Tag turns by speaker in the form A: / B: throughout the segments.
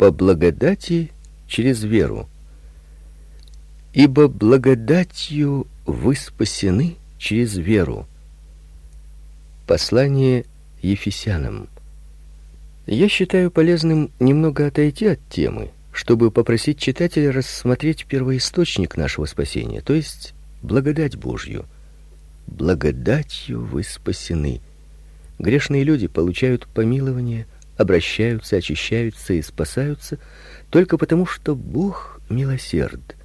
A: по благодати через веру. Ибо благодатью вы спасены через веру. Послание Ефесянам. Я считаю полезным немного отойти от темы, чтобы попросить читателя рассмотреть первоисточник нашего спасения, то есть благодать Божью. Благодатью вы спасены. Грешные люди получают помилование, обращаются, очищаются и спасаются только потому, что Бог милосерд.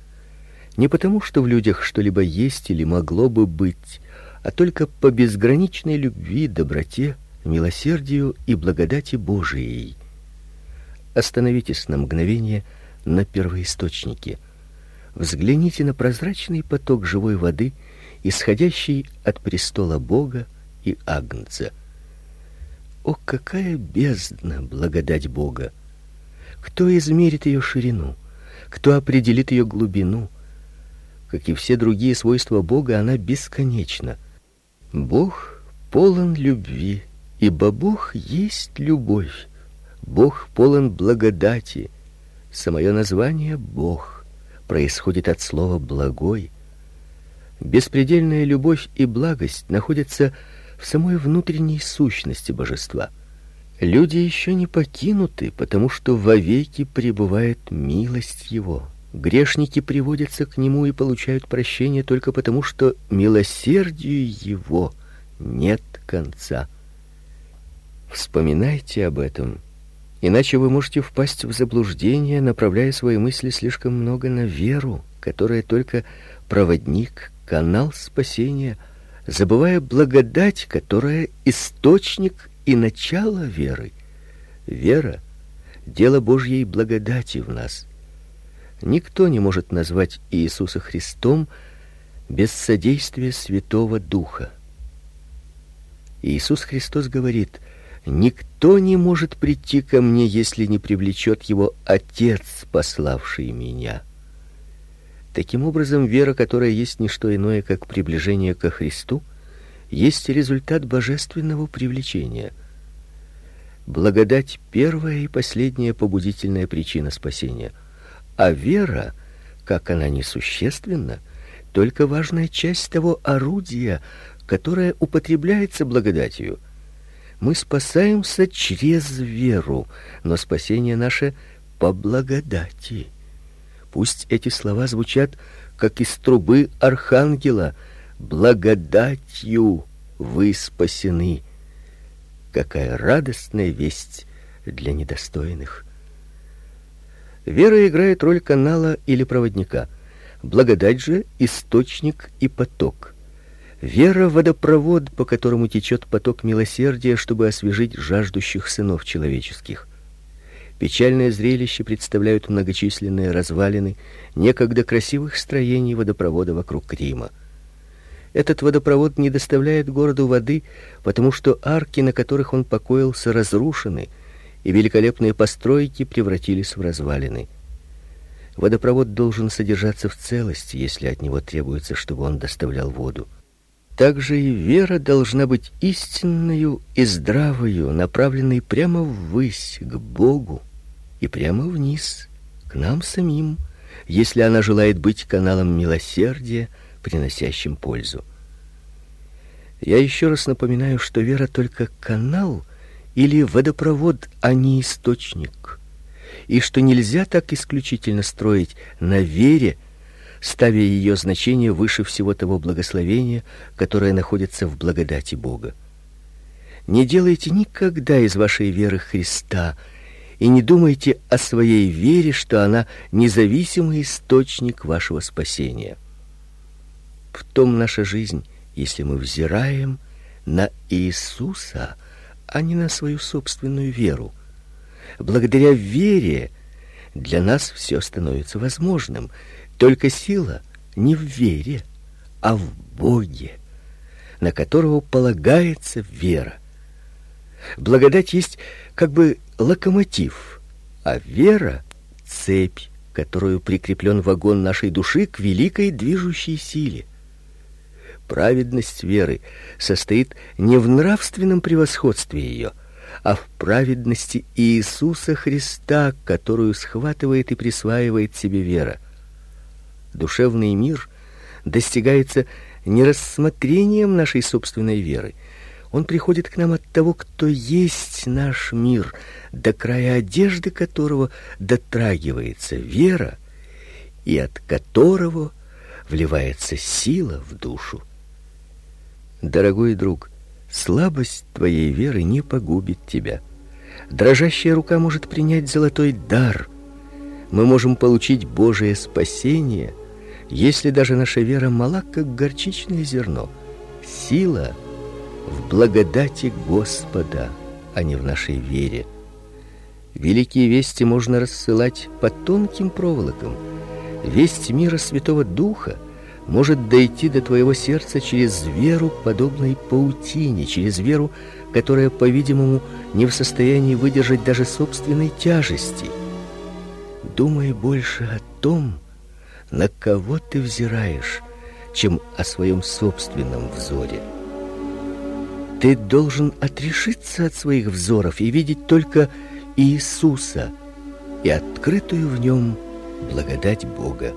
A: Не потому, что в людях что-либо есть или могло бы быть, а только по безграничной любви, доброте, милосердию и благодати Божией. Остановитесь на мгновение на первоисточнике. Взгляните на прозрачный поток живой воды, исходящий от престола Бога и Агнца. О, какая бездна благодать Бога! Кто измерит ее ширину? Кто определит ее глубину? Как и все другие свойства Бога, она бесконечна. Бог полон любви, ибо Бог есть любовь. Бог полон благодати. Самое название Бог происходит от слова благой. Беспредельная любовь и благость находятся в самой внутренней сущности божества. Люди еще не покинуты, потому что вовеки пребывает милость его. Грешники приводятся к нему и получают прощение только потому, что милосердию его нет конца. Вспоминайте об этом, иначе вы можете впасть в заблуждение, направляя свои мысли слишком много на веру, которая только проводник, канал спасения, забывая благодать, которая источник и начало веры. Вера дело Божьей благодати в нас. Никто не может назвать Иисуса Христом без содействия Святого Духа. Иисус Христос говорит: "Никто не может прийти ко мне, если не привлечет его Отец, пославший меня". Таким образом, вера, которая есть не что иное, как приближение ко Христу, есть результат божественного привлечения. Благодать первая и последняя побудительная причина спасения – а вера, как она несущественна, только важная часть того орудия, которое употребляется благодатью. Мы спасаемся через веру, но спасение наше по благодати. Пусть эти слова звучат как из трубы архангела: благодатью вы спасены. Какая радостная весть для недостойных. Вера играет роль канала или проводника. Благодать же источник и поток. Вера водопровод, по которому течет поток милосердия, чтобы освежить жаждущих сынов человеческих. Печальное зрелище представляют многочисленные развалины некогда красивых строений водопровода вокруг Рима. Этот водопровод не доставляет городу воды, потому что арки, на которых он покоился, разрушены и великолепные постройки превратились в развалины. Водопровод должен содержаться в целости, если от него требуется, чтобы он доставлял воду. Также и вера должна быть истинною и здравою, направленной прямо ввысь, к Богу, и прямо вниз, к нам самим, если она желает быть каналом милосердия, приносящим пользу. Я еще раз напоминаю, что вера только канал — или водопровод, а не источник, и что нельзя так исключительно строить на вере, ставя ее значение выше всего того благословения, которое находится в благодати Бога. Не делайте никогда из вашей веры Христа и не думайте о своей вере, что она независимый источник вашего спасения. В том наша жизнь, если мы взираем на Иисуса, а не на свою собственную веру. Благодаря вере для нас все становится возможным. Только сила не в вере, а в Боге, на которого полагается вера. Благодать есть как бы локомотив, а вера цепь, которую прикреплен вагон нашей души к великой движущей силе. Праведность веры состоит не в нравственном превосходстве ее, а в праведности Иисуса Христа, которую схватывает и присваивает себе вера. Душевный мир достигается не рассмотрением нашей собственной веры. Он приходит к нам от того, кто есть наш мир, до края одежды которого дотрагивается вера, и от которого вливается сила в душу. Дорогой друг, слабость твоей веры не погубит тебя. Дрожащая рука может принять золотой дар. Мы можем получить Божие спасение, если даже наша вера мала, как горчичное зерно. Сила в благодати Господа, а не в нашей вере. Великие вести можно рассылать по тонким проволокам. Весть мира Святого Духа может дойти до твоего сердца через веру, подобной паутине, через веру, которая, по-видимому, не в состоянии выдержать даже собственной тяжести. Думай больше о том, на кого ты взираешь, чем о своем собственном взоре. Ты должен отрешиться от своих взоров и видеть только Иисуса и открытую в нем благодать Бога.